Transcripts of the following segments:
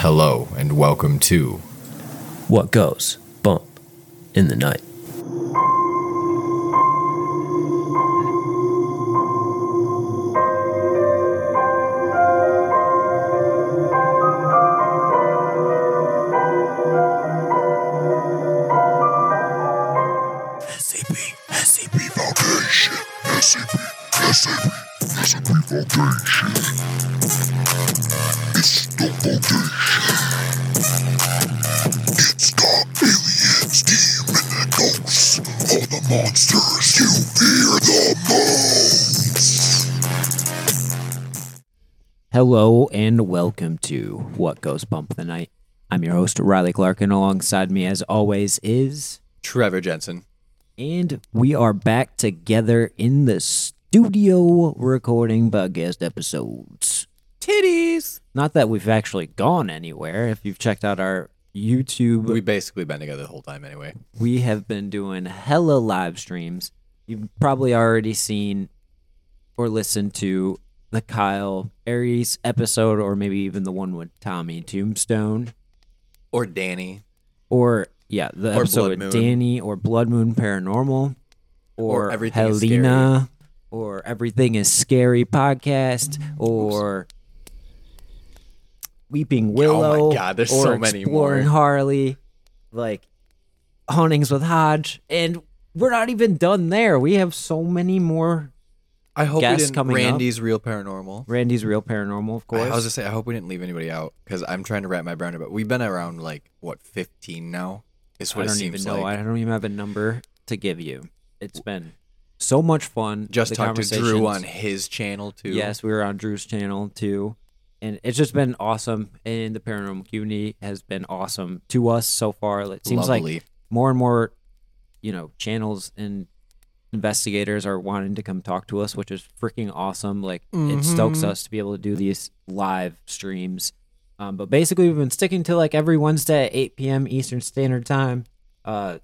Hello and welcome to What goes bump in the night? Hello and welcome to What Goes Bump the Night. I'm your host, Riley Clark, and alongside me, as always, is. Trevor Jensen. And we are back together in the studio recording podcast episodes. Titties. Not that we've actually gone anywhere. If you've checked out our YouTube We've basically been together the whole time anyway. we have been doing hella live streams. You've probably already seen or listened to the Kyle Aries episode, or maybe even the one with Tommy Tombstone, Or Danny. or yeah, the Or episode Blood with Moon. Danny, or Blood Moon Paranormal, or, Or Everything is Helena, or Everything is Scary podcast, or Weeping Willow. Oh my God, there's or so many Exploring more. Harley, like Huntings with Hodge, and we're not even done there. We have so many more. I hope we didn't. coming up. Randy's Real Paranormal. Randy's Real Paranormal, of course. I course. was just say I hope we didn't leave anybody out because I'm trying to wrap my brain about. We've been around like what 15 now. Is I what it don't seems even know. like. I don't even have a number to give you. It's been so much fun. Just The talked to Drew on conversations- his channel too. Yes, we were on Drew's channel too. And it's just been awesome. And the paranormal community has been awesome to us so far. It seems Lovely. like more and more, you know, channels and investigators are wanting to come talk to us, which is freaking awesome. Like it stokes us to be able to do these live streams. Um, but basically, we've been sticking to like every Wednesday at 8 p.m. Eastern Standard Time. Uh,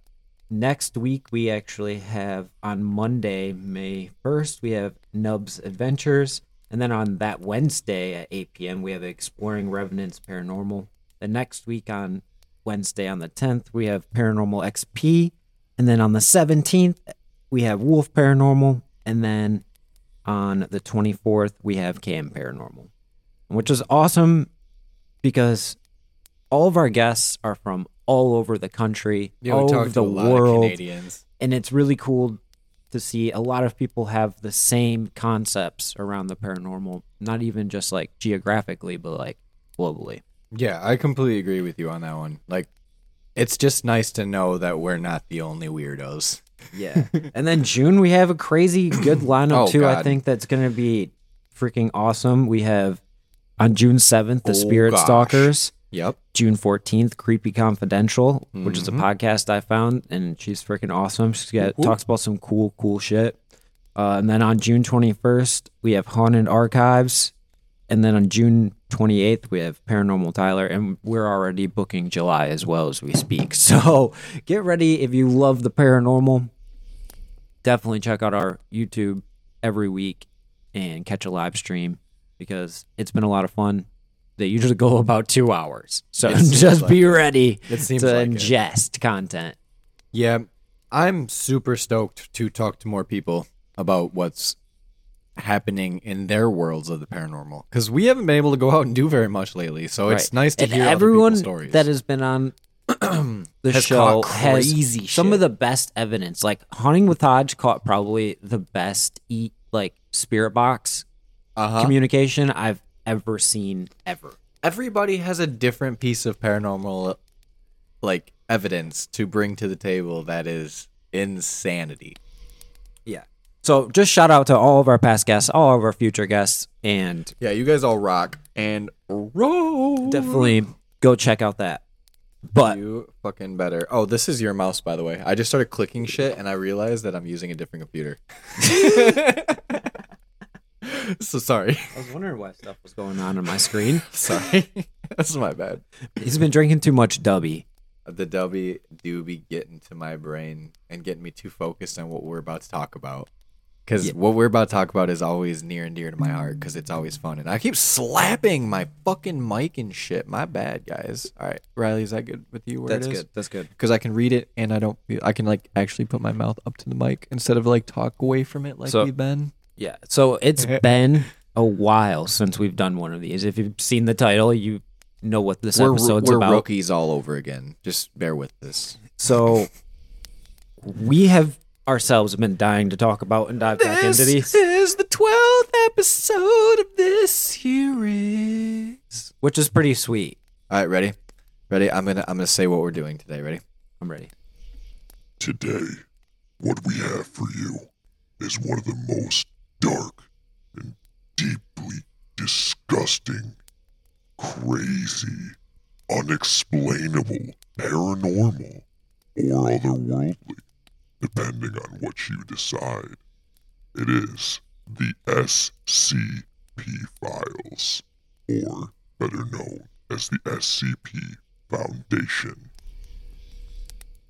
next week, we actually have on Monday, May 1st, we have Nubs Adventures. And then on that Wednesday at 8 p.m., we have Exploring Revenants Paranormal. The next week on Wednesday on the 10th, we have Paranormal XP. And then on the 17th, we have Wolf Paranormal. And then on the 24th, we have Cam Paranormal, which is awesome because all of our guests are from all over the country, Yeah, all over the to a lot world of Canadians. and it's really cool to see a lot of people have the same concepts around the paranormal not even just like geographically but like globally Yeah, I completely agree with you on that one. Like, it's just nice to know that we're not the only weirdos. Yeah and then june we have a crazy good lineup Oh, too i think that's gonna be freaking awesome we have on june 7th the Oh, spirit gosh. stalkers Yep. June 14th, Creepy Confidential, which is a Mhm. podcast I found, and she's freaking awesome. She's got Whoop, whoop. talks about some cool, cool shit. Uh, and then on June 21st, we have Haunted Archives. And then on June 28th, we have Paranormal Tyler, and we're already booking July as well as we speak. So get ready if you love the paranormal. Definitely check out our YouTube every week and catch a live stream because it's been a lot of fun. They usually go about two hours. So just like be it. ready It seems to like it. ingest content. Yeah, I'm super stoked to talk to more people about what's happening in their worlds of the paranormal because we haven't been able to go out and do very much lately. So it's nice to and hear everyone stories. that has been on the Has show has crazy some of the best evidence. Like hunting with Hodge caught probably the best eat like spirit box uh-huh. communication I've ever seen ever. everybody has a different piece of paranormal like evidence to bring to the table that is insanity. Yeah. So just shout out to all of our past guests, all of our future guests, and Yeah, you guys all rock and roll. definitely go check out that. But You fucking better. Oh, this is your mouse, by the way. I just started clicking shit and I realized that I'm using a different computer. so sorry. I was wondering why stuff was going on on my screen. Sorry. That's my bad. He's been drinking too much Dubby. The W do be getting to my brain and getting me too focused on what we're about to talk about. Because what we're about to talk about is always near and dear to my heart because it's always fun. And I keep slapping my fucking mic and shit. My bad, guys. All right, Riley, is that good with you? Where That's it is? good. That's good. Because I can read it and I don't. Feel, I can like actually put my mouth up to the mic instead of like talk away from it like So- we've been. Yeah. So it's been a while since we've done one of these. If you've seen the title, you know what this We're, episode's we're about. rookies all over again. Just bear with this. So we have ourselves have been dying to talk about and dive back into these, This is the twelfth episode of this series. which is pretty sweet. All right, ready? Ready? I'm gonna I'm gonna say what we're doing today. Ready? I'm ready. Today, what we have for you is one of the most dark and deeply disgusting, crazy, unexplainable, paranormal, or otherworldly, depending on what you decide. It is the SCP Files, or better known as the SCP Foundation.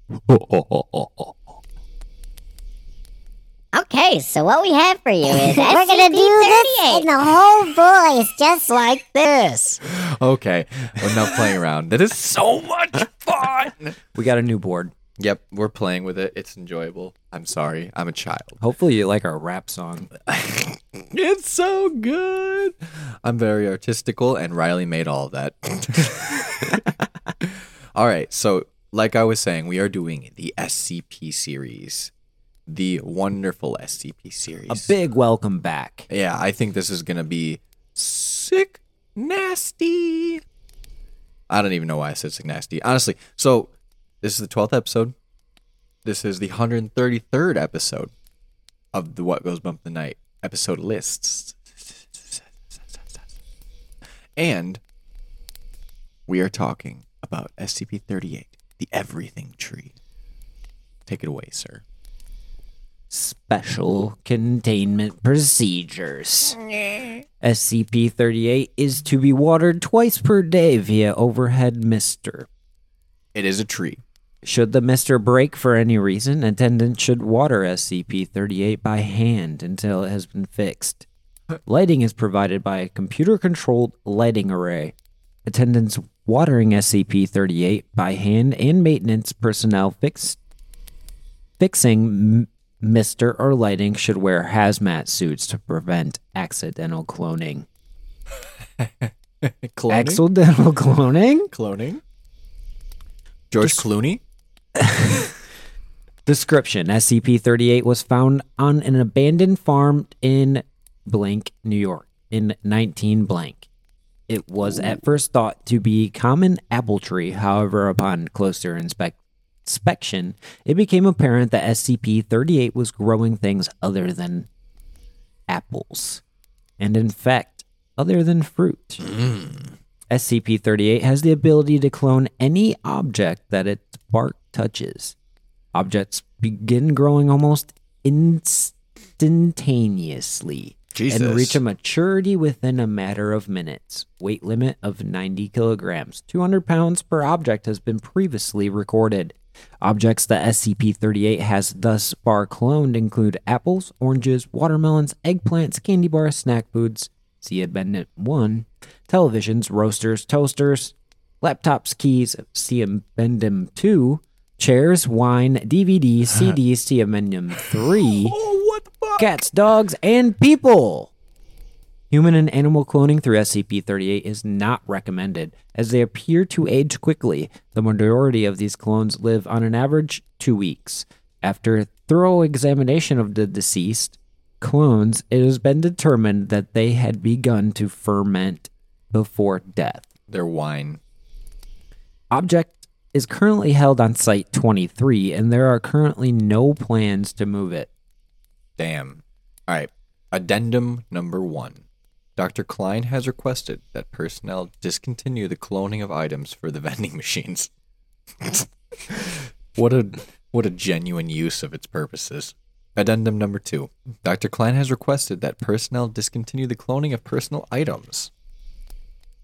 Okay, so what we have for you is We're gonna do this SCP-38. in the whole voice, just like this. Okay, we're not playing around. That is so much fun. We got a new board. Yep, we're playing with it. It's enjoyable. I'm sorry. I'm a child. Hopefully, you like our rap song. It's so good. I'm very artistical, and Riley made all of that. all right, so like I was saying, we are doing the SCP series, the wonderful SCP series. A big welcome back. Yeah, I think this is gonna be sick nasty. I don't even know why I said sick nasty. Honestly, so this is the twelfth episode. This is the hundred thirty third episode of the What Goes Bump the Night episode lists. And we are talking about SCP thirty eight, the everything tree. Take it away, sir. Special containment procedures. SCP 38 is to be watered twice per day via overhead mister. It is a tree. Should the mister break for any reason, attendants should water SCP 38 by hand until it has been fixed. Lighting is provided by a computer controlled lighting array. Attendants watering SCP 38 by hand and maintenance personnel fix- fixing m- mister or lighting should wear hazmat suits to prevent accidental cloning. Cloning? Accidental cloning? Cloning? George Clooney? Description SCP 38 was found on an abandoned farm in blank, New York, in 19 blank. It was at first thought to be common apple tree. However, upon closer inspec- inspection, it became apparent that SCP 38 was growing things other than apples. And in fact, other than fruit. Mm. SCP 38 has the ability to clone any object that its bark touches. Objects begin growing almost instantaneously Jesus. and reach a maturity within a matter of minutes. Weight limit of 90 kilograms. 200 pounds per object has been previously recorded. Objects that SCP 38 has thus far cloned include apples, oranges, watermelons, eggplants, candy bars, snack foods, see Amendment 1, televisions, roasters, toasters, laptops, keys, see Amendment 2, chairs, wine, DVD, CDs, see Amendment 3, Oh, what the fuck? cats, dogs, and people. Human and animal cloning through SCP 38 is not recommended, as they appear to age quickly. The majority of these clones live on an average two weeks. After thorough examination of the deceased clones, it has been determined that they had begun to ferment before death. Their wine. Object is currently held on Site 23, and there are currently no plans to move it. Damn. All right. Addendum number one. Dr. Klein has requested that personnel discontinue the cloning of items for the vending machines. what a what a genuine use of its purposes. Addendum number two. Dr. Klein has requested that personnel discontinue the cloning of personal items.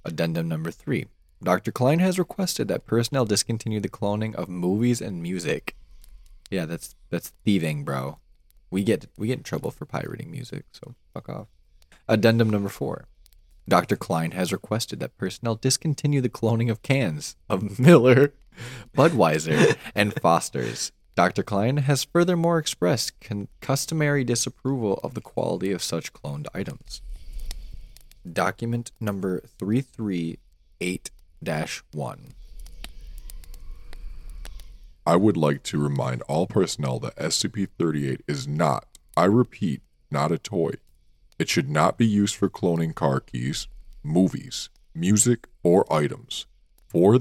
Addendum number three. Dr. Klein has requested that personnel discontinue the cloning of movies and music. Yeah, that's that's thieving, bro. We get we get in trouble for pirating music, so fuck off. Addendum number four. Dr. Klein has requested that personnel discontinue the cloning of cans of Miller, Budweiser, and Foster's. Dr. Klein has furthermore expressed con- customary disapproval of the quality of such cloned items. Document number 338 1. I would like to remind all personnel that SCP 38 is not, I repeat, not a toy. It should not be used for cloning car keys, movies, music, or items, for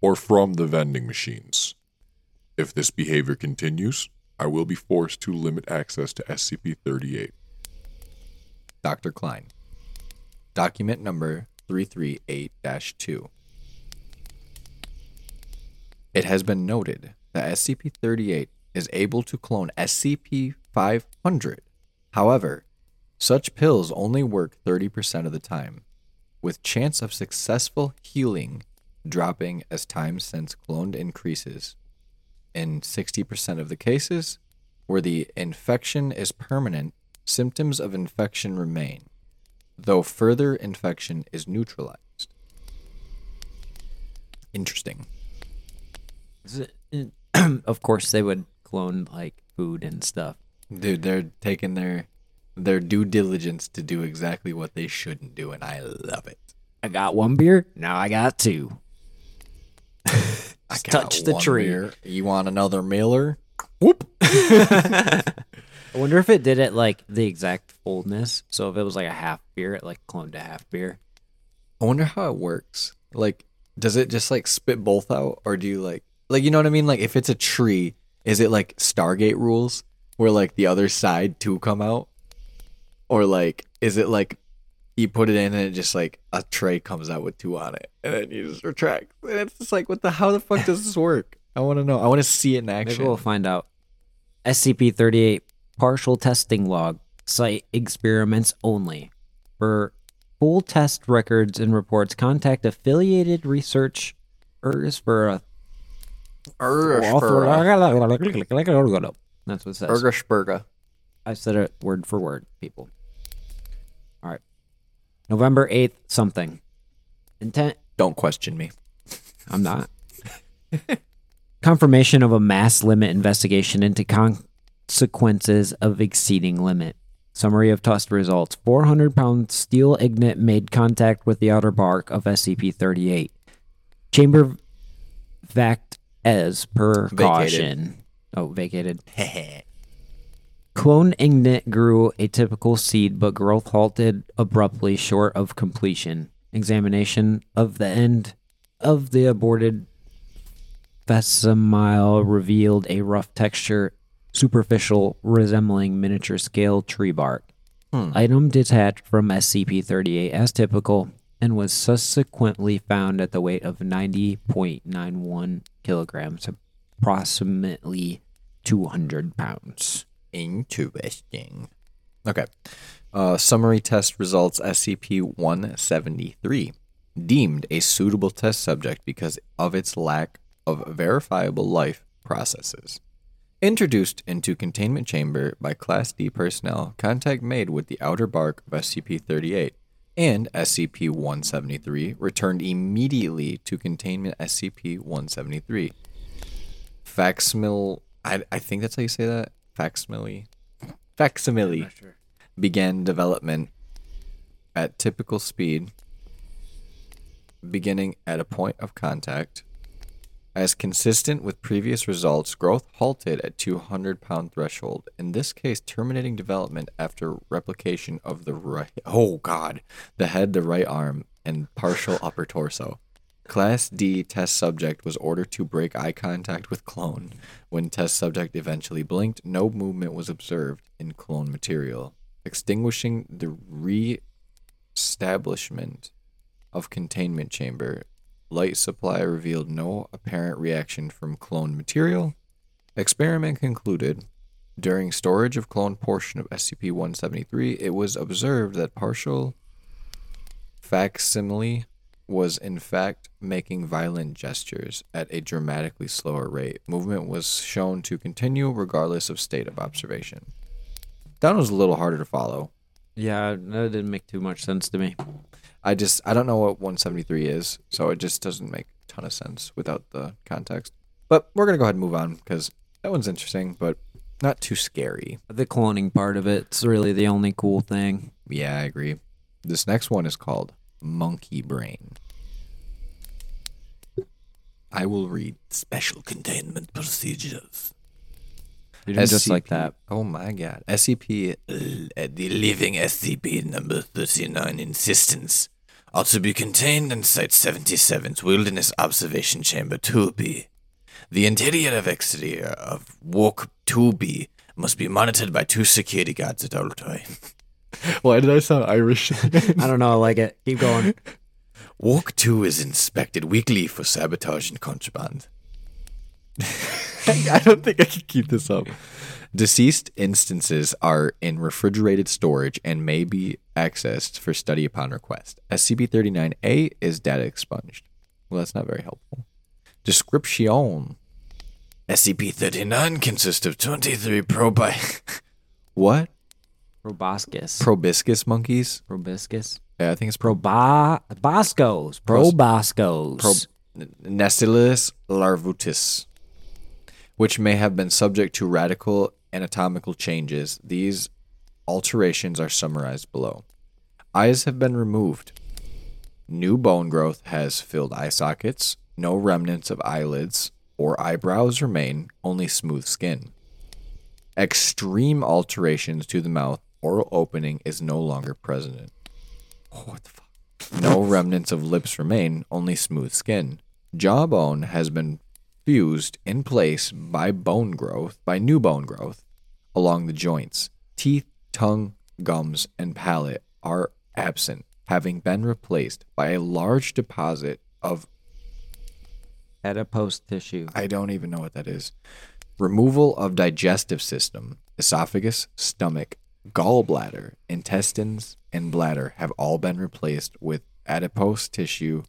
or from the vending machines. If this behavior continues, I will be forced to limit access to SCP 38. Dr. Klein. Document number 338 2. It has been noted that SCP 38 is able to clone SCP 500. However, such pills only work 30% of the time, with chance of successful healing dropping as time since cloned increases. In 60% of the cases, where the infection is permanent, symptoms of infection remain, though further infection is neutralized. Interesting. Of course, they would clone like food and stuff. Dude, they're taking their their due diligence to do exactly what they shouldn't do, and I love it. I got one beer. Now I got two. I touch the tree. beer. You want another Miller? Whoop. I wonder if it did it like the exact fullness. So if it was like a half beer, it like cloned a half beer. I wonder how it works. Like, does it just like spit both out, or do you like, like you know what I mean? Like, if it's a tree, is it like Stargate rules, where like the other side two come out, or like is it like you put it in and it just like a tray comes out with two on it, and then you just retract, and it's just like, what the? How the fuck does this work? I want to know. I want to see it in Maybe we'll find out. SCP 38 partial testing log site experiments only. For full test records and reports, contact affiliated researchers for a. That's what it says. Spurga. I said it word for word, people. All right. November 8th, something. Intent. Don't question me. I'm not. Confirmation of a mass limit investigation into consequences of exceeding limit. Summary of test results 400 pound steel ingot made contact with the outer bark of SCP 38. Chamber vac as per Vacated. caution. Oh, vacated. Clone ingot grew a typical seed, but growth halted abruptly short of completion. Examination of the end of the aborted facsimile revealed a rough texture, superficial, resembling miniature scale tree bark. Hmm. Item detached from SCP 38 as typical and was subsequently found at the weight of 90.91 kilograms, approximately 200 pounds. Interesting. Okay. Uh, summary test results SCP 173. Deemed a suitable test subject because of its lack of verifiable life processes. Introduced into containment chamber by Class D personnel, contact made with the outer bark of SCP 38 and SCP 173 returned immediately to containment SCP 173. Facsimile, I, I think that's how you say that. Facsimile. Facsimile began development at typical speed, beginning at a point of contact. As consistent with previous results, growth halted at 200 pound threshold, in this case, terminating development after replication of the right, oh god, the head, the right arm, and partial upper torso. Class D test subject was ordered to break eye contact with clone. When test subject eventually blinked, no movement was observed in clone material, extinguishing the re establishment of containment chamber. Light supply revealed no apparent reaction from clone material. Experiment concluded. During storage of clone portion of SCP 173, it was observed that partial facsimile was in fact making violent gestures at a dramatically slower rate. Movement was shown to continue regardless of state of observation. That was a little harder to follow. Yeah, that didn't make too much sense to me. I just I don't know what 173 is, so it just doesn't make a ton of sense without the context. But we're gonna go ahead and move on because that one's interesting, but not too scary. The cloning part of it's really the only cool thing. Yeah, I agree. This next one is called Monkey Brain. I will read special containment procedures. You did just like that. Oh my god. SCP, uh, the living SCP number 39 insistence are to be contained in Site 77's Wilderness Observation Chamber 2B. The interior of exterior of WOC 2B must be monitored by two security guards at all times. Why did I sound Irish? I don't know. I like it. Keep going. WOC 2 is inspected weekly for sabotage and contraband. I don't think I can keep this up. Deceased instances are in refrigerated storage and may be accessed for study upon request. SCP 39A is data expunged. Well, that's not very helpful. Description SCP 39 consists of 23 probi. what? Proboscis. Proboscis monkeys? Proboscis. Yeah, I think it's pro. Proba Boscos. Pros- Proboscos. Pro- Nestillus larvutis, which may have been subject to radical anatomical changes. These alterations are summarized below. Eyes have been removed. New bone growth has filled eye sockets. No remnants of eyelids or eyebrows remain, only smooth skin. Extreme alterations to the mouth. Oral opening is no longer present. Oh, what the fuck? No remnants of lips remain, only smooth skin. Jawbone has been fused in place by bone growth, by new bone growth along the joints. Teeth, tongue, gums, and palate are absent, having been replaced by a large deposit of Adipose tissue. I don't even know what that is. Removal of digestive system, esophagus, stomach, gallbladder, intestines, and bladder have all been replaced with adipose tissue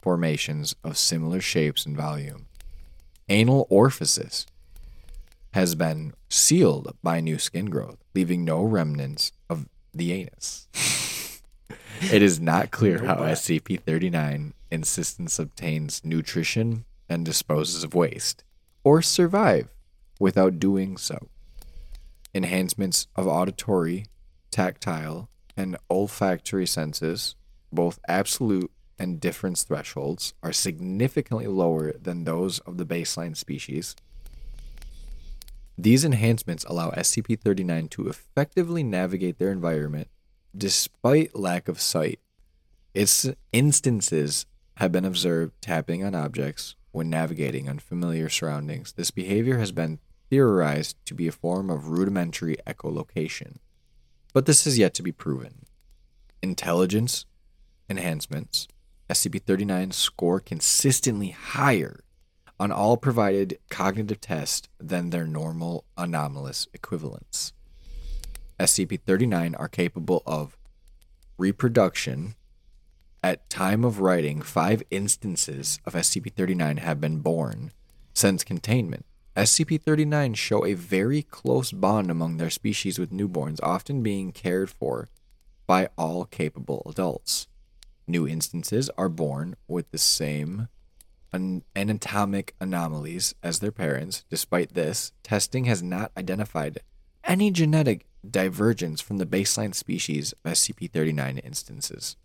formations of similar shapes and volume. Anal orifices has been sealed by new skin growth, leaving no remnants of the anus. it is not clear how SCP 39 insistence obtains nutrition and disposes of waste, or survive without doing so. Enhancements of auditory, tactile, and olfactory senses, both absolute and difference thresholds, are significantly lower than those of the baseline species. These enhancements allow SCP 39 to effectively navigate their environment despite lack of sight. Its instances have been observed tapping on objects when navigating unfamiliar surroundings. This behavior has been theorized to be a form of rudimentary echolocation, but this is yet to be proven. Intelligence enhancements. SCP 39 score consistently higher on all provided cognitive tests than their normal anomalous equivalents. SCP 39 are capable of reproduction. At time of writing, five instances of SCP-39 have been born since containment. SCP-39 show a very close bond among their species with newborns, often being cared for by all capable adults. New instances are born with the same an- anatomic anomalies as their parents. Despite this, testing has not identified any genetic divergence from the baseline species of SCP-39 instances.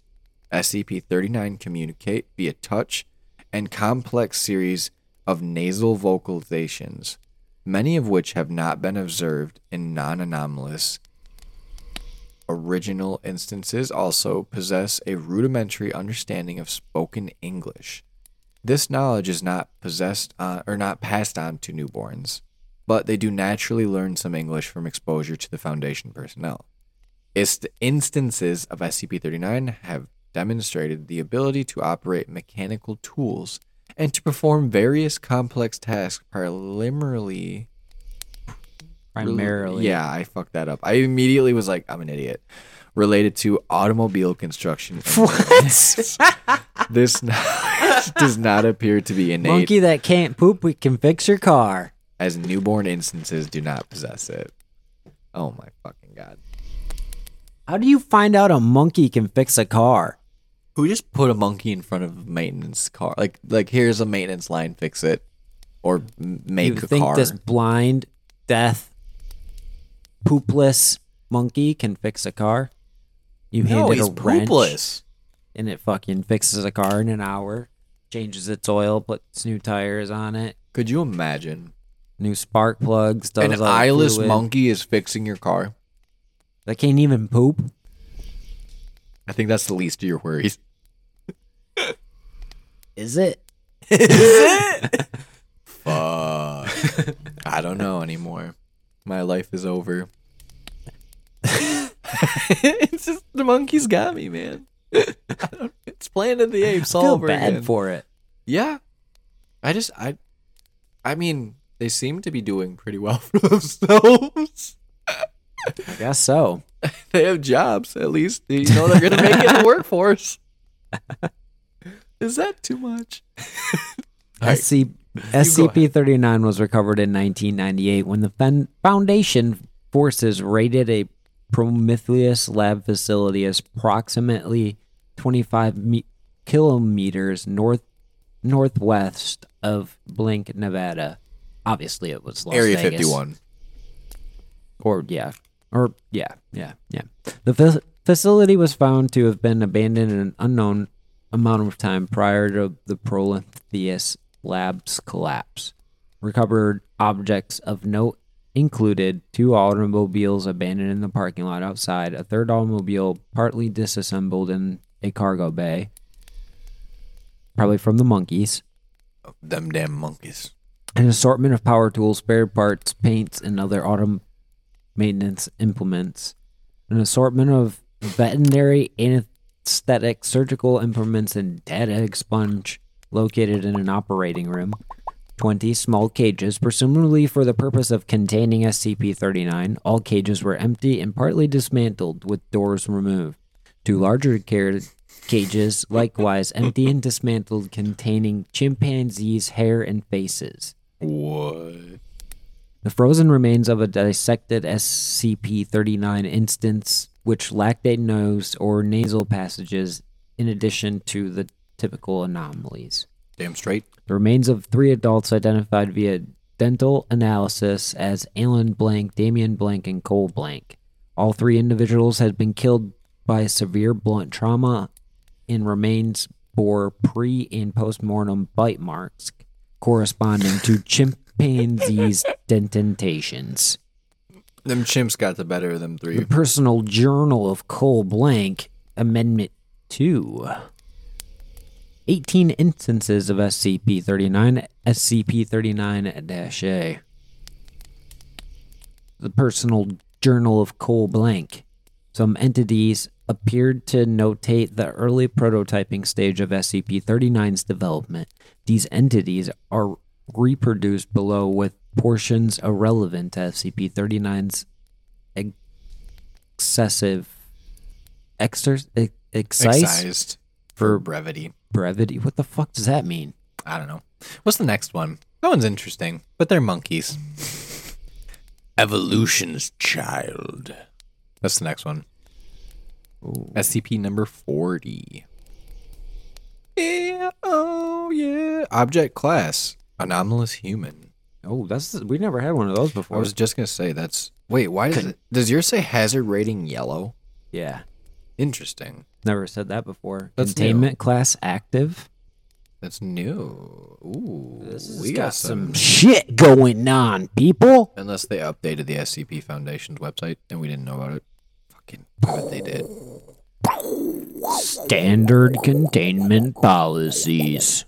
SCP-39 communicate via touch and complex series of nasal vocalizations, many of which have not been observed in non-anomalous original instances also possess a rudimentary understanding of spoken English. This knowledge is not possessed uh, or not passed on to newborns, but they do naturally learn some English from exposure to the Foundation personnel. Its instances of SCP-39 have demonstrated the ability to operate mechanical tools and to perform various complex tasks primarily Primarily. yeah, I fucked that up. I immediately was like, I'm an idiot. Related to automobile construction. What? this does not appear to be innate, Monkey that can't poop, we can fix your car. as newborn instances do not possess it. Oh my fucking god. How do you find out a monkey can fix a car? Who just put a monkey in front of a maintenance car? Like like here's a maintenance line, fix it, or m- make you a think car. this blind, deaf, poopless monkey can fix a car? You hand it a wrench poopless. and it fucking fixes a car in an hour, changes its oil, puts new tires on it, Could you imagine new spark plugs, does an all the eyeless fluid. monkey is fixing your car? that can't even poop? I think that's the least of your worries. Is it? Fuck. I don't know anymore. My life is over. it's just the monkey's got me, man. It's Planet of the Apes all Feel over bad again. for it. yeah, I just I, I mean, they seem to be doing pretty well for themselves. I guess so. they have jobs at least. You know they're gonna make it in the workforce. Is that too much? All right. SC, SCP-39 was recovered in 1998 when the Fen- Foundation forces raided a Prometheus lab facility as approximately 25 me- kilometers north northwest of Blink, Nevada. Obviously, it was Las Area Vegas. 51. Or yeah, or yeah, yeah, yeah. The fa- facility was found to have been abandoned an unknown amount of time prior to the Prometheus lab's collapse. Recovered objects of note included two automobiles abandoned in the parking lot outside, a third automobile partly disassembled in a cargo bay, probably from the monkeys, Them damn monkeys. an assortment of power tools, spare parts, paints, and other auto maintenance implements, an assortment of veterinary anesthetic surgical implements, and dead egg expunge located in an operating room. 20 small cages, presumably for the purpose of containing SCP 39. All cages were empty and partly dismantled with doors removed. Two larger ca- cages, likewise empty and dismantled, containing chimpanzees' hair and faces. What? The frozen remains of a dissected SCP 39 instance, which lacked a nose or nasal passages, in addition to the typical anomalies. Damn straight. The remains of three adults identified via dental analysis as Alan Blank, Damian Blank, and Cole Blank. All three individuals had been killed by severe blunt trauma and remains bore pre and post mortem bite marks corresponding to chimpanzees' dentations. Them chimps got the better of them three. The personal journal of Cole Blank, Amendment 2. 18 instances of SCP 39, SCP 39 A. The personal journal of Cole Blank. Some entities appeared to notate the early prototyping stage of SCP 39's development. These entities are reproduced below with portions irrelevant to SCP 39's excessive exer- ex- excise Excised for brevity. brevity. What the fuck does that mean? I don't know. What's the next one? That one's interesting, but they're monkeys. Evolution's child. That's the next one. SCP number 40. Yeah, oh yeah. Object class. Anomalous human. Oh, that's we never had one of those before. I was just gonna say that's wait, why does it does yours say hazard rating yellow? yeah, Interesting. Never said that before. That's Containment class active. That's new. Ooh. we got some shit going on, people. Unless they updated the SCP Foundation's website and we didn't know about it. Fucking I bet they did. Standard containment policies.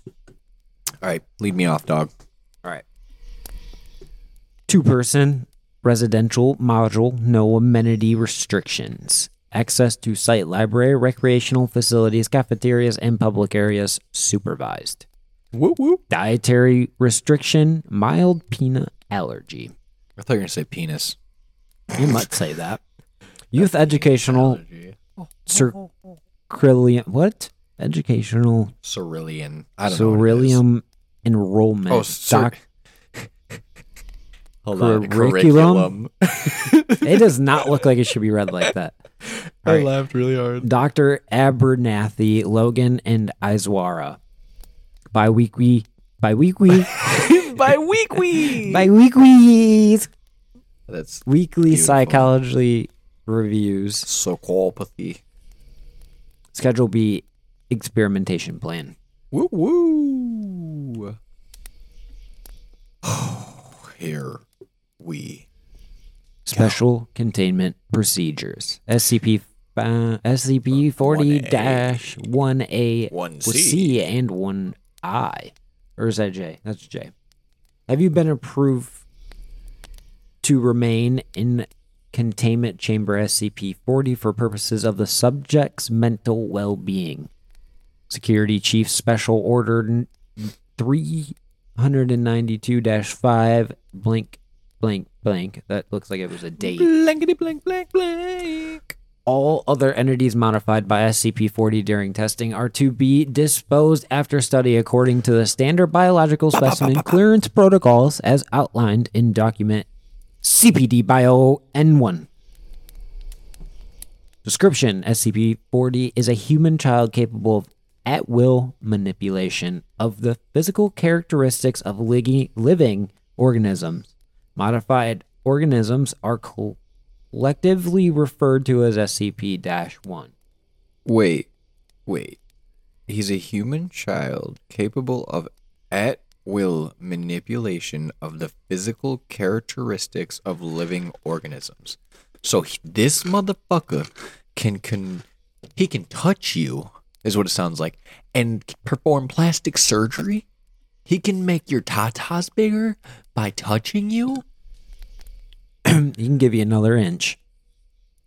All right, lead me off, dog. All right. Two person residential module, no amenity restrictions. Access to site library, recreational facilities, cafeterias, and public areas supervised. Whoop whoop. Dietary restriction, mild peanut allergy. I thought you were gonna say penis. You might say that. Youth educational circilium. What? Educational Cerulean. I don't know. what ceruleum enrollment. Oh, cir- doc- Hold on. Curriculum? it does not look like it should be read like that. All I right. laughed really hard. Dr. Abernathy, Logan, and Iswara. Bi-weekly, bi-weekly, By week week. bi-weekly, That's weekly Beautiful. psychology reviews. psychopathy. Schedule B, experimentation plan. Woo woo. Here we Special containment procedures. SCP uh, SCP 40 1A, 1C. with C and 1I. Or is that J? That's J. Have you been approved to remain in containment chamber SCP 40 for purposes of the subject's mental well being? Security Chief Special Order 392 5 blank blank blank. That looks like it was a date. blankety blank blank blank. All other entities modified by SCP 40 during testing are to be disposed after study according to the standard biological specimen clearance protocols as outlined in document CPD Bio N1. Description SCP 40 is a human child capable of at will manipulation of the physical characteristics of living organisms. Modified organisms are collectively referred to as SCP 1. Wait, wait. He's a human child capable of at will manipulation of the physical characteristics of living organisms. So he- this motherfucker can can he can touch you is what it sounds like and perform plastic surgery. He can make your tatas bigger by touching you. he can give you another inch.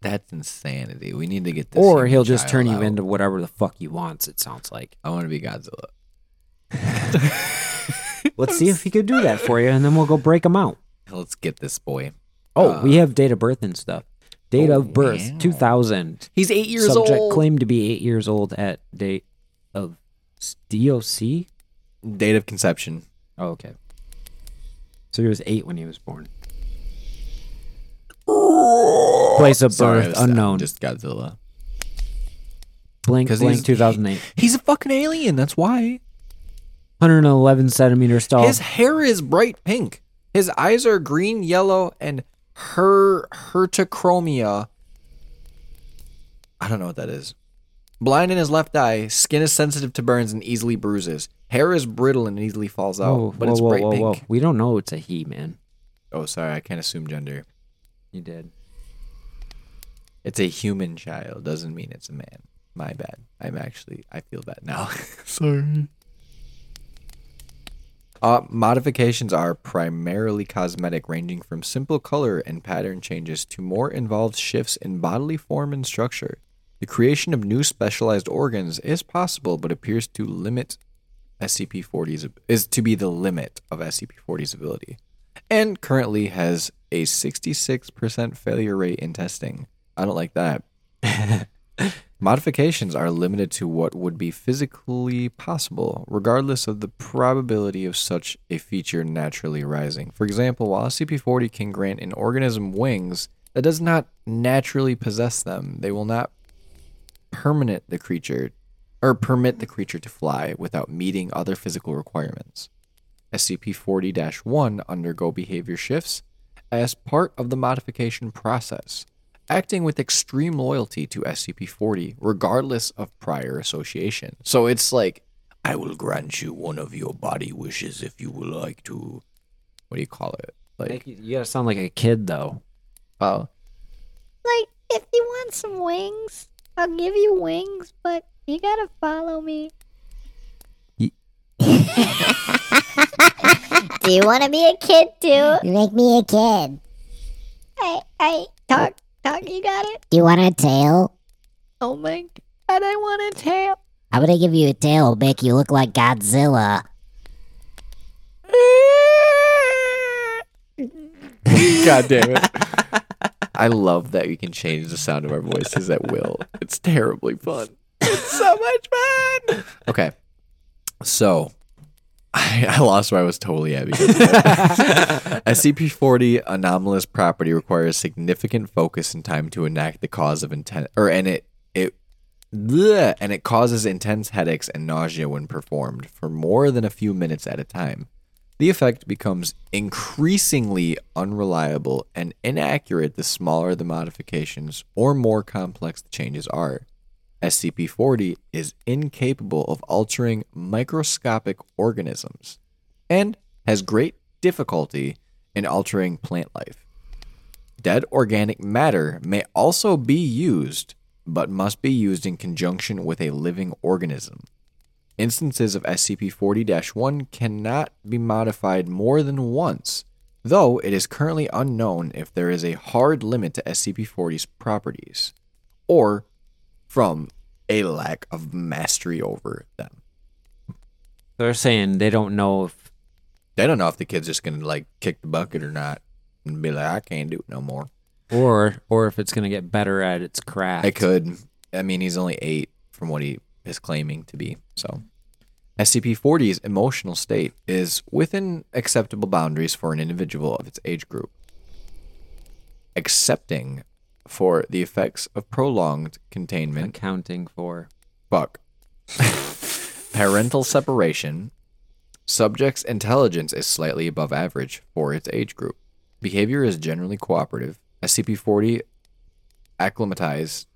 That's insanity. We need to get this. Or he'll just turn you out. into whatever the fuck he wants, it sounds like. I want to be Godzilla. Let's see if he could do that for you, and then we'll go break him out. Let's get this boy. Oh, we uh, have date of birth and stuff. Date Oh, of birth, wow. 2000. He's eight years Subject old. Subject claimed to be eight years old at date of DOC. Date of conception. Oh, okay. So he was eight when he was born. Place of Sorry, I birth was- I'm unknown. Just Godzilla. blank 'cause blank he's- 2008. He's a fucking alien. That's why. 111 centimeters tall. His hair is bright pink. His eyes are green, yellow, and her hertochromia. I don't know what that is. Blind in his left eye. Skin is sensitive to burns and easily bruises. Hair is brittle and easily falls out, Whoa, but whoa, it's whoa, bright pink. We don't know it's a he, man. Oh, sorry, I can't assume gender. You did. It's a human child. Doesn't mean it's a man. My bad. I'm actually. I feel bad now. sorry. Uh, modifications are primarily cosmetic, ranging from simple color and pattern changes to more involved shifts in bodily form and structure. The creation of new specialized organs is possible, but appears to limit SCP-40's is to be the limit of SCP-40's ability, and currently has a 66% failure rate in testing. I don't like that. Modifications are limited to what would be physically possible, regardless of the probability of such a feature naturally arising. For example, while SCP 40 can grant an organism wings, that does not naturally possess them. They will not permanent the creature or permit the creature to fly without meeting other physical requirements. SCP 40 1 undergo behavior shifts as part of the modification process, acting with extreme loyalty to SCP 40, regardless of prior association. So it's like, I will grant you one of your body wishes if you would like to. What do you call it? Like, you, you gotta sound like a kid, though. oh, Like, if you want some wings, I'll give you wings, but you gotta follow me. Do you want to be a kid too? Make me a kid. Hey, hey, talk, talk, you got it? Do you want a tail? Oh my god, I want a tail. I'm gonna give you a tail, make you look like Godzilla. God damn it. I love that we can change the sound of our voices at will. It's terribly fun. It's so much fun. Okay. So, I, I lost where I was totally at. SCP-40 anomalous property requires significant focus and time to enact the cause of intent, or and it it bleh, and it causes intense headaches and nausea when performed for more than a few minutes at a time. The effect becomes increasingly unreliable and inaccurate the smaller the modifications or more complex the changes are. SCP 40 is incapable of altering microscopic organisms and has great difficulty in altering plant life. Dead organic matter may also be used, but must be used in conjunction with a living organism. Instances of SCP 40 1 cannot be modified more than once, though it is currently unknown if there is a hard limit to SCP 40's properties, or from a lack of mastery over them. They're saying they don't know if They don't know if the kid's just gonna like kick the bucket or not and be like, I can't do it no more. or or if it's gonna get better at its craft. I could. I mean, he's only eight from what he is claiming to be. So, SCP 40's emotional state is within acceptable boundaries for an individual of its age group. Accepting for the effects of prolonged containment, accounting for fuck, parental separation, subject's intelligence is slightly above average for its age group. Behavior is generally cooperative. SCP 40 acclimatized,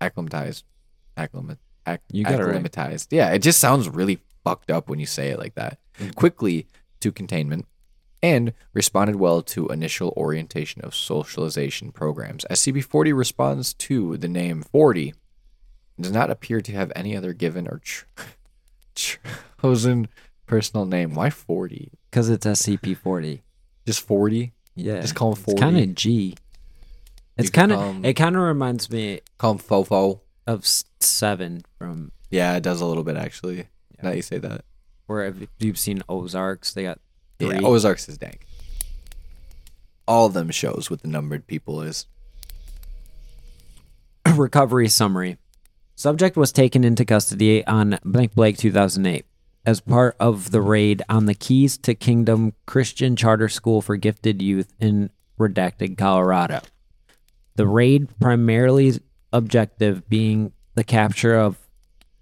acclimatized, acclimat, ac- You got it right. acclimatized. Yeah, it just sounds really fucked up when you say it like that. Mm-hmm. Quickly to containment and responded well to initial orientation of socialization programs. SCP 40 responds to the name 40 does not appear to have any other given or ch- chosen personal name. Why 40? because it's SCP forty. Just 40? Yeah, Just call him 40. It's kind of G. It's kind of it kind of reminds me Call him Fofo. Of Seven from Yeah, it does a little bit actually. Now you say that. where if you've seen Ozarks, they got three. Yeah, Ozarks is dank. All of them shows what the numbered people is. recovery summary. Subject was taken into custody on blank blank 2008 as part of the raid on the Keys to Kingdom Christian Charter School for Gifted Youth in Redacted, Colorado. The raid primarily objective being the capture of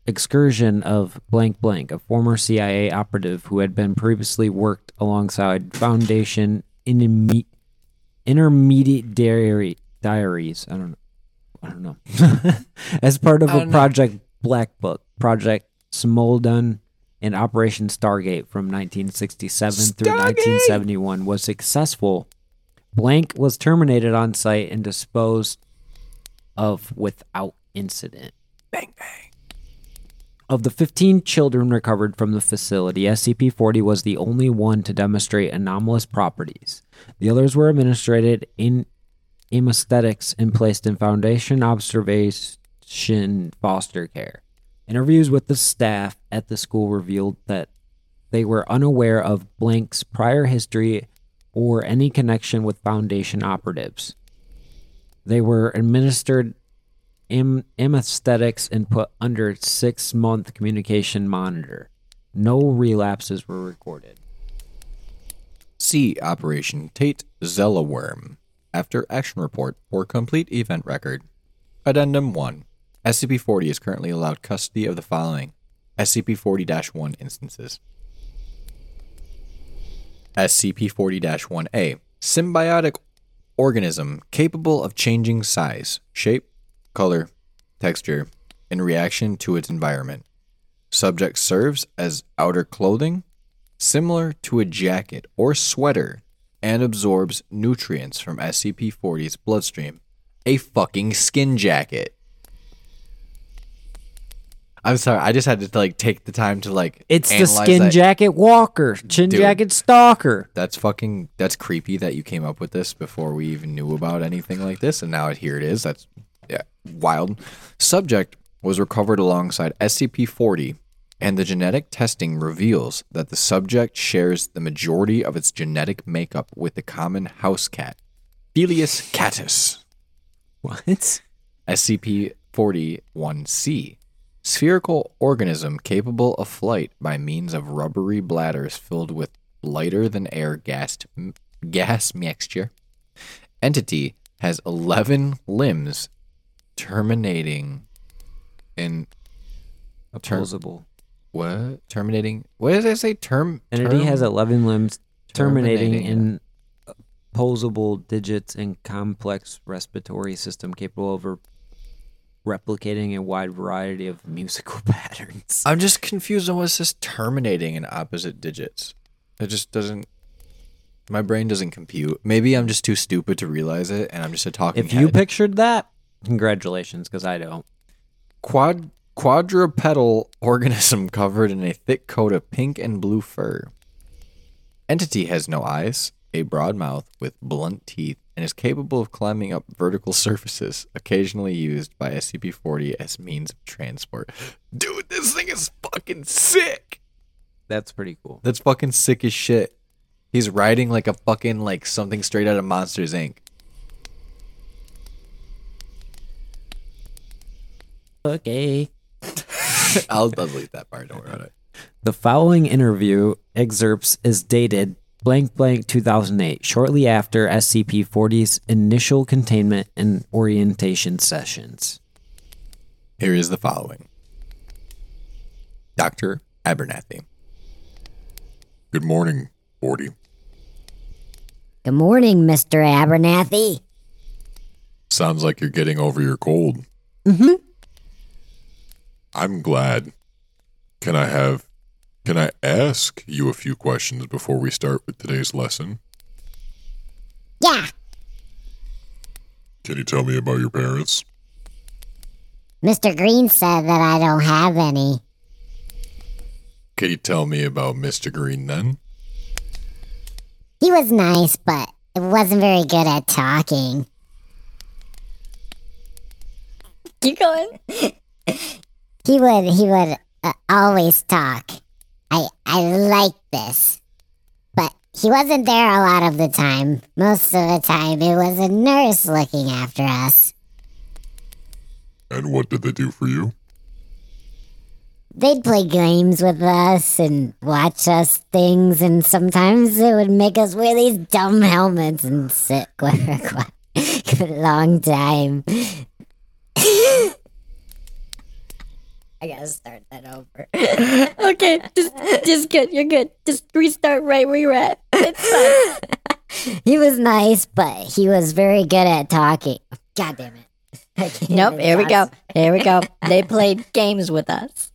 excursion of blank blank, a former CIA operative who had been previously worked alongside Foundation interme- intermediary diaries. I don't know. I don't know. As part of a know. Project Black Book, Project Smolden, and Operation Stargate from 1967 through 1971 was successful. Blank was terminated on site and disposed of without incident. Bang bang. Of the 15 children recovered from the facility, SCP 40 was the only one to demonstrate anomalous properties. The others were administered in anesthetics and placed in foundation observation foster care. Interviews with the staff at the school revealed that they were unaware of Blank's prior history or any connection with Foundation operatives. They were administered anesthetics and put under six month communication monitor. No relapses were recorded. See Operation Tate Zellaworm. After action report for complete event record. Addendum 1. SCP 40 is currently allowed custody of the following SCP 40 1 instances. SCP 40 1A. Symbiotic organism capable of changing size, shape, color, texture in reaction to its environment. Subject serves as outer clothing, similar to a jacket or sweater, and absorbs nutrients from SCP 40's bloodstream. A fucking skin jacket. I'm sorry, I just had to like take the time to like. It's the skin that. jacket walker, chin Dude. jacket stalker. That's fucking. That's creepy that you came up with this before we even knew about anything like this, and now here it is. That's yeah, wild. Subject was recovered alongside SCP-40, and the genetic testing reveals that the subject shares the majority of its genetic makeup with the common house cat, Felius catus. What? SCP 41C. Spherical organism capable of flight by means of rubbery bladders filled with lighter than air gas, gas mixture. Entity has 11 limbs terminating in Opposable. what terminating what does it say term Entity term- has 11 limbs terminating, terminating, in opposable digits and complex respiratory system capable of replicating a wide variety of musical patterns. I'm just confused on what this terminating in opposite digits. It just doesn't. My brain doesn't compute. Maybe I'm just too stupid to realize it, and I'm just a talking if you head. pictured that, congratulations, because I don't. Quad quadrupedal organism covered in a thick coat of pink and blue fur. Entity has no eyes, a broad mouth with blunt teeth, and is capable of climbing up vertical surfaces, occasionally used by SCP-40 as means of transport. Dude, this thing is fucking sick. That's pretty cool. That's fucking sick as shit. He's riding like a fucking like something straight out of Monsters Inc. Okay. I'll delete that part. Don't worry about it. The following interview excerpts is dated blank blank 2008, shortly after SCP 40's initial containment and orientation sessions. Here is the following. Dr. Abernathy. Good morning, 40. Good morning, Mr. Abernathy. Sounds like you're getting over your cold. Mm-hmm. I'm glad. Can I have can I ask you a few questions before we start with today's lesson? Yeah, Can you tell me about your parents? Mr. Green said that I don't have any. Can you tell me about Mr. Green then? He was nice, but it wasn't very good at talking. Keep going. He would he would uh, always talk. I I like this. But he wasn't there a lot of the time. Most of the time it was a nurse looking after us. And what did they do for you? They'd play games with us and watch us things and sometimes they would make us wear these dumb helmets and sit for quite a long time. I gotta start that over. Okay, just just good. You're good. Just restart right where you're at. It's fine. he was nice, but he was very good at talking. God damn it. Nope, here we go. Here we go. They played games with us.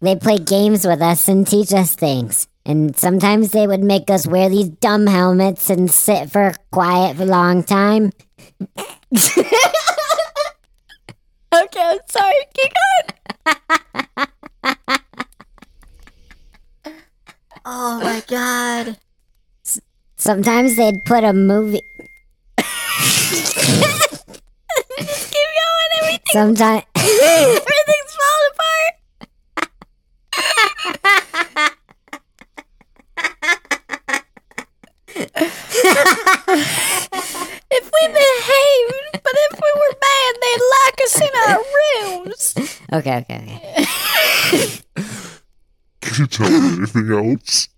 They played games with us and teach us things. And sometimes they would make us wear these dumb helmets and sit for quiet for a long time. Okay, I'm sorry. Keep going. Oh my god. Sometimes they'd put a movie. Just keep going. Everything, Sometimes. everything's falling apart. If we behaved, but if we were bad, they'd lock us in our rooms. Okay, okay, okay. Can you tell me anything else?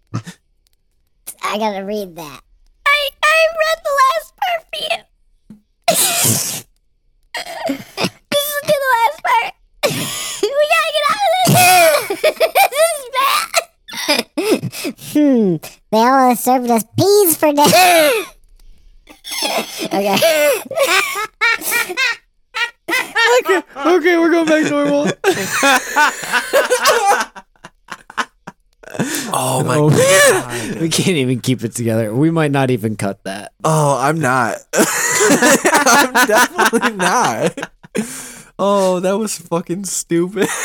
I gotta read that. I I read the last part for you. this is the last part. we gotta get out of this. this is bad. Hmm. They all served us peas for dinner. Okay. Okay, Okay, we're going back to normal. oh my oh. god. We can't even keep it together. We might not even cut that. Oh, I'm not. I'm definitely not. Oh, that was fucking stupid.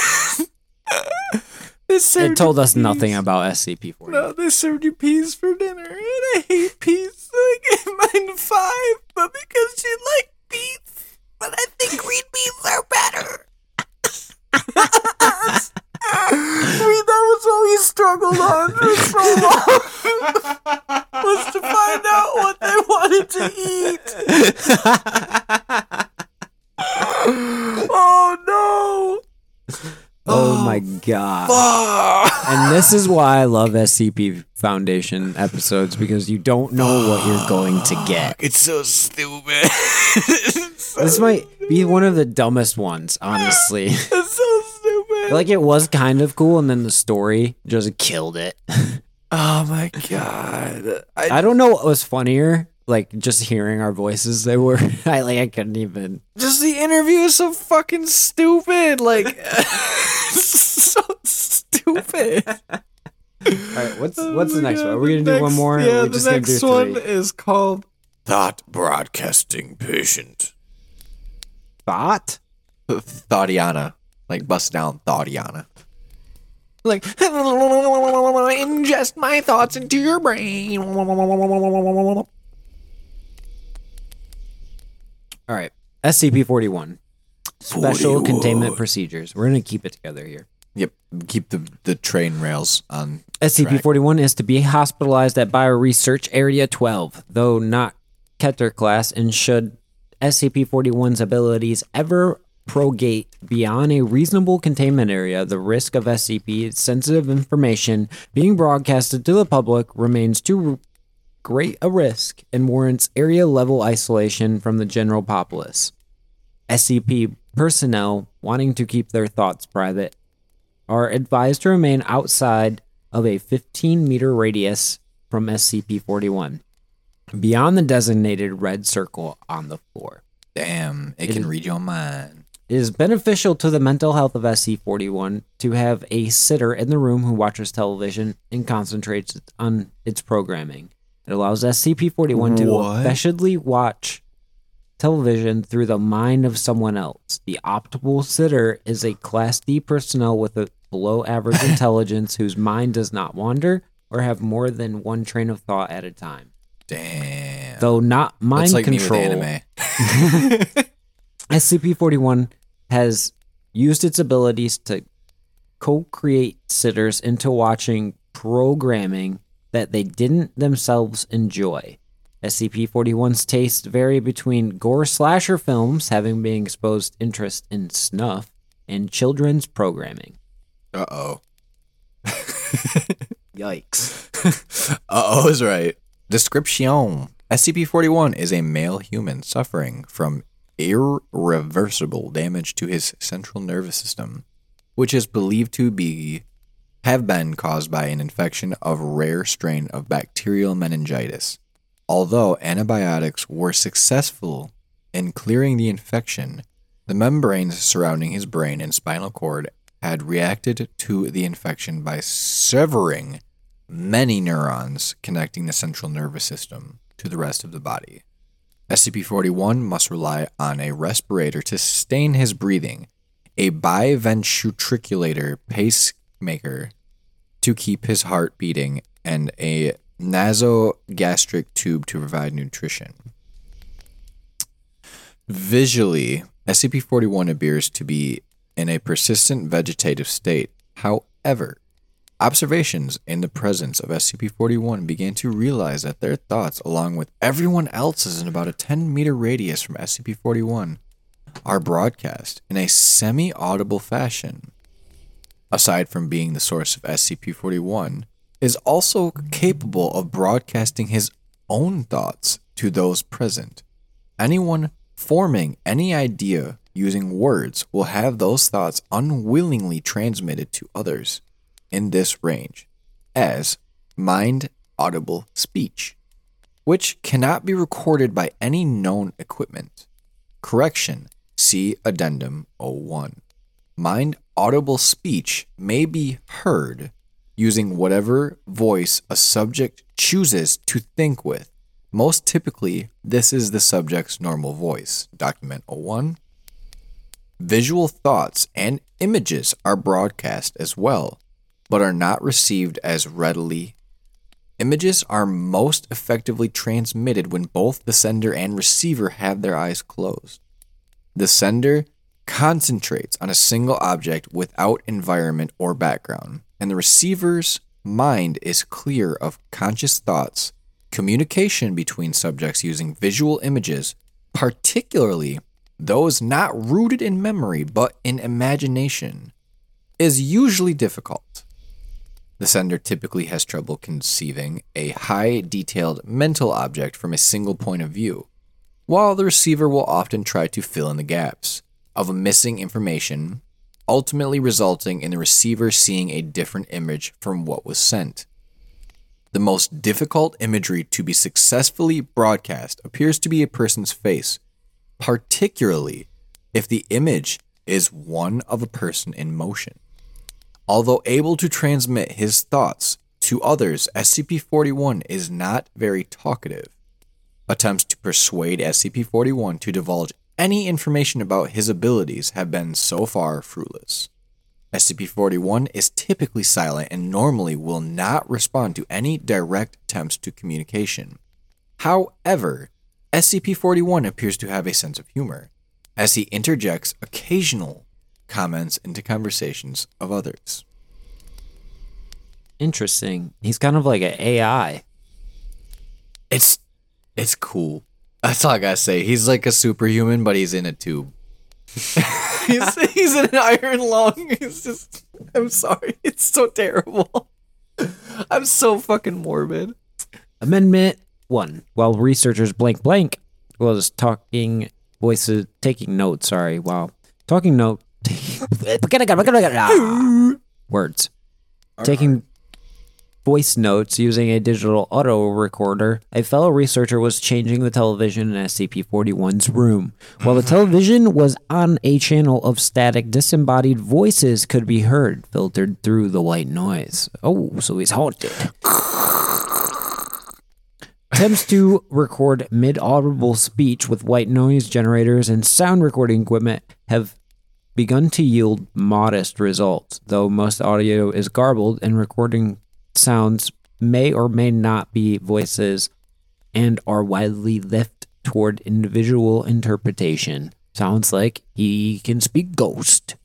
It told us nothing about SCP 40. No, they served you peas for dinner, and I hate peas. I gave mine five, but because she liked beets, but I think green beans are better. I mean, that was what we struggled on for so long. was to find out what they wanted to eat. oh no! Oh oh, my god. And this is why I love SCP Foundation episodes because you don't know what you're going to get. It's so stupid. This might be one of the dumbest ones, honestly. it's so stupid. like it was kind of cool and then the story just killed it. Oh my god. I, I don't know what was funnier, like just hearing our voices. They were I like I couldn't even just the interview is so fucking stupid. Like stupid. All right, what's oh what's Oh the next God, one? Are we the gonna do one more? Yeah, we the just gonna next do one three? is called Thought Broadcasting Patient. Thought? Thoughtiana. Like bust down Thoughtiana. Like ingest my thoughts into your brain. All right. SCP 41. Special 41. containment procedures. We're gonna keep it together here. Yep. Keep the the train rails on. SCP 41 is to be hospitalized at Bioresearch Area 12, though not Keter class, and should SCP 41's abilities ever progate beyond a reasonable containment area, the risk of SCP sensitive information being broadcasted to the public remains too great a risk and warrants area level isolation from the general populace. SCP personnel wanting to keep their thoughts private are advised to remain outside of a 15 meter radius from SCP 41, beyond the designated red circle on the floor. Damn, it, can read your mind. It is beneficial to the mental health of SC 41 to have a sitter in the room who watches television and concentrates on its programming. It allows SCP 41 to effectively watch television through the mind of someone else. The optimal sitter is a Class D personnel with a below average intelligence whose mind does not wander or have more than one train of thought at a time. Damn. Though not mind like control. me with anime. SCP 41 has used its abilities to co create sitters into watching programming that they didn't themselves enjoy. SCP 41's tastes vary between gore slasher films, having been exposed interest in snuff, and children's programming. Uh oh. Yikes. Uh oh is right. Description. SCP 41 is a male human suffering from irreversible damage to his central nervous system, which is believed to be have been caused by an infection of rare strain of bacterial meningitis. Although antibiotics were successful in clearing the infection, the membranes surrounding his brain and spinal cord had reacted to the infection by severing many neurons connecting the central nervous system to the rest of the body. SCP 41 must rely on a respirator to sustain his breathing, a biventriculator pacemaker to keep his heart beating, and a nasogastric tube to provide nutrition. Visually, SCP 41 appears to be in a persistent vegetative state. However, observations in the presence of SCP 41 began to realize that their thoughts, along with everyone else's in about a 10 meter radius from SCP 41, are broadcast in a semi audible fashion. Aside from being the source of SCP 41, is also capable of broadcasting his own thoughts to those present. Anyone forming any idea using words will have those thoughts unwillingly transmitted to others in this range as mind audible speech, which cannot be recorded by any known equipment. Correction See Addendum 01. Mind audible speech may be heard using whatever voice a subject chooses to think with. Most typically, this is the subject's normal voice. Document 01. Visual thoughts and images are broadcast as well, but are not received as readily. Images are most effectively transmitted when both the sender and receiver have their eyes closed. The sender concentrates on a single object without environment or background, and the receiver's mind is clear of conscious thoughts. Communication between subjects using visual images, particularly those not rooted in memory but in imagination, is usually difficult. The sender typically has trouble conceiving a high detailed mental object from a single point of view, while the receiver will often try to fill in the gaps of missing information, ultimately resulting in the receiver seeing a different image from what was sent. The most difficult imagery to be successfully broadcast appears to be a person's face, particularly if the image is one of a person in motion. Although able to transmit his thoughts to others, SCP 41 is not very talkative. Attempts to persuade SCP 41 to divulge any information about his abilities have been so far fruitless. SCP 41 is typically silent and normally will not respond to any direct attempts to communication. However, SCP 41 appears to have a sense of humor, as he interjects occasional comments into conversations of others. Interesting. He's kind of like an AI. It's it's cool. That's all I gotta say. He's like a superhuman, but he's in a tube. he's, he's in an iron lung. It's just I'm sorry. It's so terrible. I'm so fucking morbid. Amendment one. While researchers blank blank was talking voices taking notes, sorry, while talking note words. Taking voice notes using a digital auto recorder, a fellow researcher was changing the television in SCP 41's room. While the mm-hmm. television was on a channel of static, disembodied voices could be heard, filtered through the white noise. Oh, so he's haunted. Attempts to record mid audible speech with white noise generators and sound recording equipment have begun to yield modest results, though most audio is garbled and recording sounds may or may not be voices and are widely left toward individual interpretation. Sounds like he can speak ghost.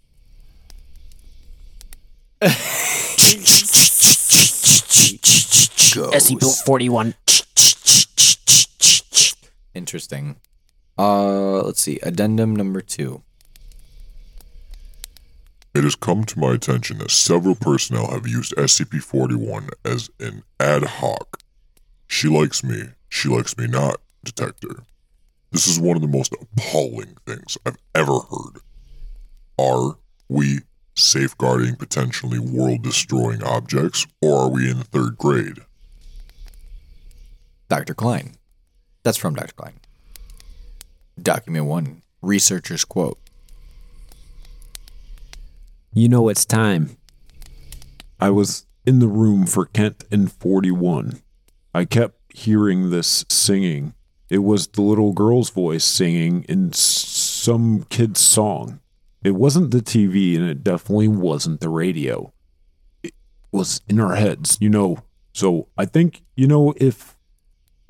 SCP 41. Interesting. Uh, let's see. Addendum number two. It has come to my attention that several personnel have used SCP 41 as an ad hoc. She likes me, she likes me not detector. This is one of the most appalling things I've ever heard. Are we safeguarding potentially world destroying objects, or are we in third grade? Dr. Klein. That's from Dr. Klein. Document one. Researcher's quote. You know it's time. I was in the room for Kent and 41. I kept hearing this singing. It was the little girl's voice singing in some kid's song. It wasn't the TV and it definitely wasn't the radio. It was in our heads, you know. So I think, you know, if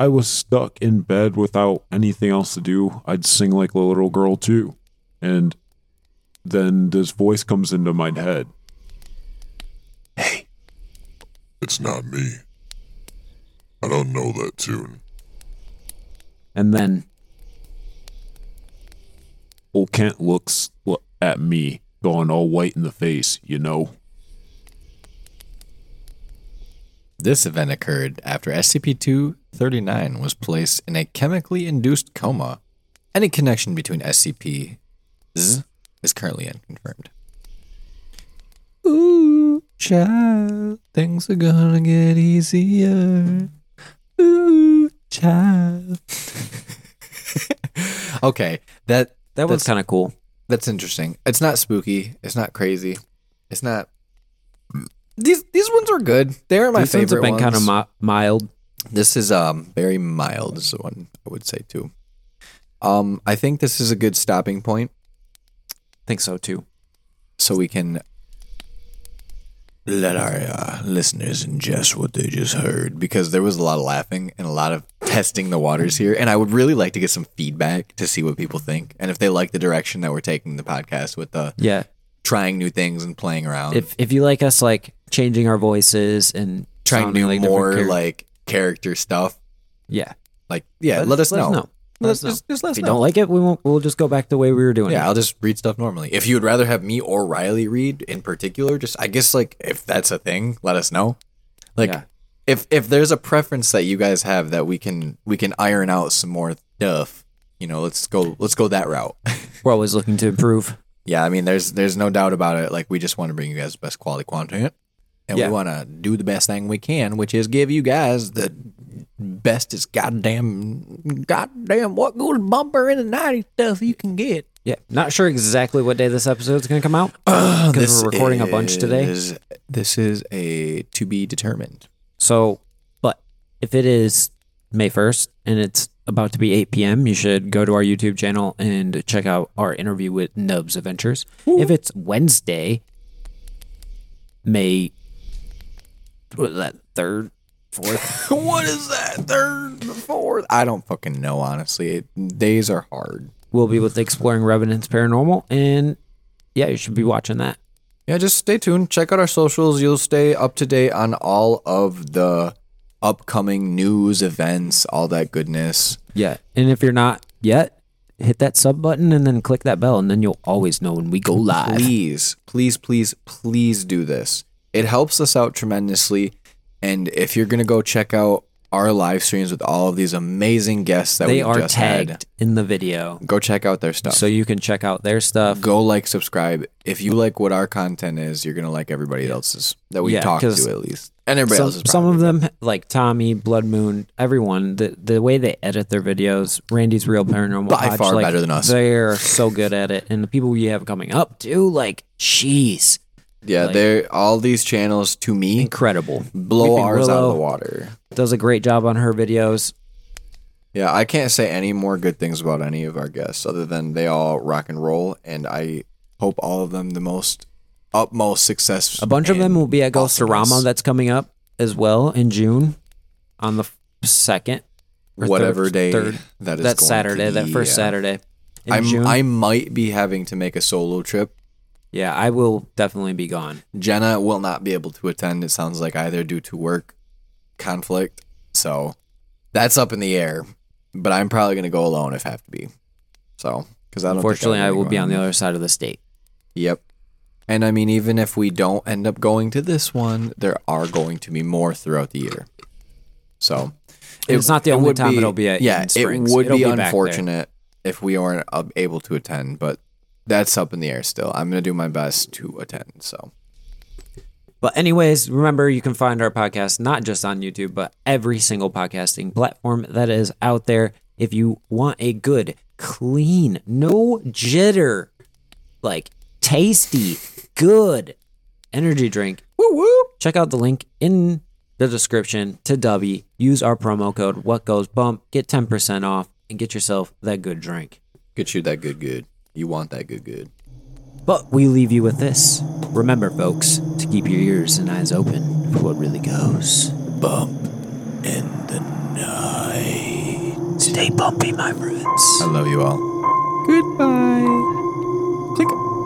I was stuck in bed without anything else to do, I'd sing like the little girl too. And then this voice comes into my head. Hey, It's not me. I don't know that tune. And then old Kent looks at me, going all white in the face, you know? This event occurred after SCP 239 was placed in a chemically induced coma. Any connection between SCP Z is currently unconfirmed. Ooh, child, things are gonna get easier. Ooh, child. okay, that that was kind of cool. that's interesting. It's not spooky. It's not crazy. It's not. These these ones are good. They are my These ones have been kind of mi- mild. This is um very mild. Is the one I would say too. Um, I think this is a good stopping point, think so too. so we can let our uh, listeners ingest what they just heard because there was a lot of laughing and a lot of testing the waters here, and I would really like to get some feedback to see what people think and if they like the direction that we're taking the podcast with the Yeah. trying new things and playing around. If if you like us like changing our voices and trying to do like more char- like character stuff. yeah, Like, yeah, let, us. Let let's us know. Just, just let If you know. don't like it, we won't. We'll just go back the way we were doing Yeah, it. I'll just read stuff normally. If you would rather have me or Riley read in particular, just I guess like if that's a thing, let us know. Like Yeah. if if there's a preference that you guys have that we can we can iron out some more stuff, you know, let's go let's go that route. We're always looking to improve. yeah, I mean there's there's no doubt about it. Like we just want to bring you guys the best quality content. And Yeah. we want to do the best thing we can, which is give you guys the bestest goddamn goddamn what goes bump in the night stuff you can get. Yeah, not sure exactly what day this episode is going to come out because uh, This we're recording a bunch today. This is a to be determined. So, but if it is May 1st and it's about to be 8 p.m., you should go to our YouTube channel and check out our interview with Nubs Adventures. If it's Wednesday, May, what is that, 3rd, 4th? what is that? Third, fourth? I don't fucking know. Honestly, it, days are hard. we'll be with Exploring Revenants Paranormal. And yeah, you should be watching that. Yeah, just stay tuned. Check out our socials. You'll stay up to date on all of the upcoming news, events, all that goodness. Yeah. And if you're not yet, hit that sub button and then click that bell, and then you'll always know when we go live. Please, please, please, please do this. It helps us out tremendously. And if you're gonna go check out our live streams with all of these amazing guests that They we are just tagged had, in the video. go check out their stuff. So you can check out their stuff. go like subscribe if you like what our content is you're gonna like everybody else's that we Yeah, talk to at least and everybody some, else's some of them like tommy blood moon everyone the, the way they edit their videos randy's real paranormal By far like, better than us. they're so good at it and the people we have coming up too like jeez yeah like- they're all these channels to me incredible. blow Weeping ours out of the water. does a great job on her videos. Yeah i can't say any more good things about any of our guests other than they all rock and roll and i hope all of them the most utmost success a bunch of them will be at Ghostorama that's coming up as well in june on the second or whatever third- day third that is that going to saturday that first yeah. saturday I'm, I might be having to make a solo trip yeah i will definitely be gone Jenna will not be able to attend. It sounds like either due to work conflict. So that's up in the air. But I'm probably going to go alone if I have to be. So because I don't. unfortunately i will be on the other side of the state Yep. And I mean, even if we don't end up going to this one, there are going to be more throughout the year. So It's not the only time it'll be at Yeah, it would It'll be, be unfortunate if we aren't uh, able to attend, but that's up in the air still. I'm gonna do my best to attend. So But anyways, remember you can find our podcast not just on YouTube, but every single podcasting platform that is out there. If you want a good, clean, no jitter, like tasty, good energy drink, woo woo, check out the link in the description to Dubby. Use our promo code What Goes Bump, get 10% off, and get yourself that good drink. get you that good, good. You want that good, good. But we leave you with this. Remember, folks, to keep your ears and eyes open for what really goes. Bump in the night. Stay bumpy, my friends. I love you all. Goodbye. Click.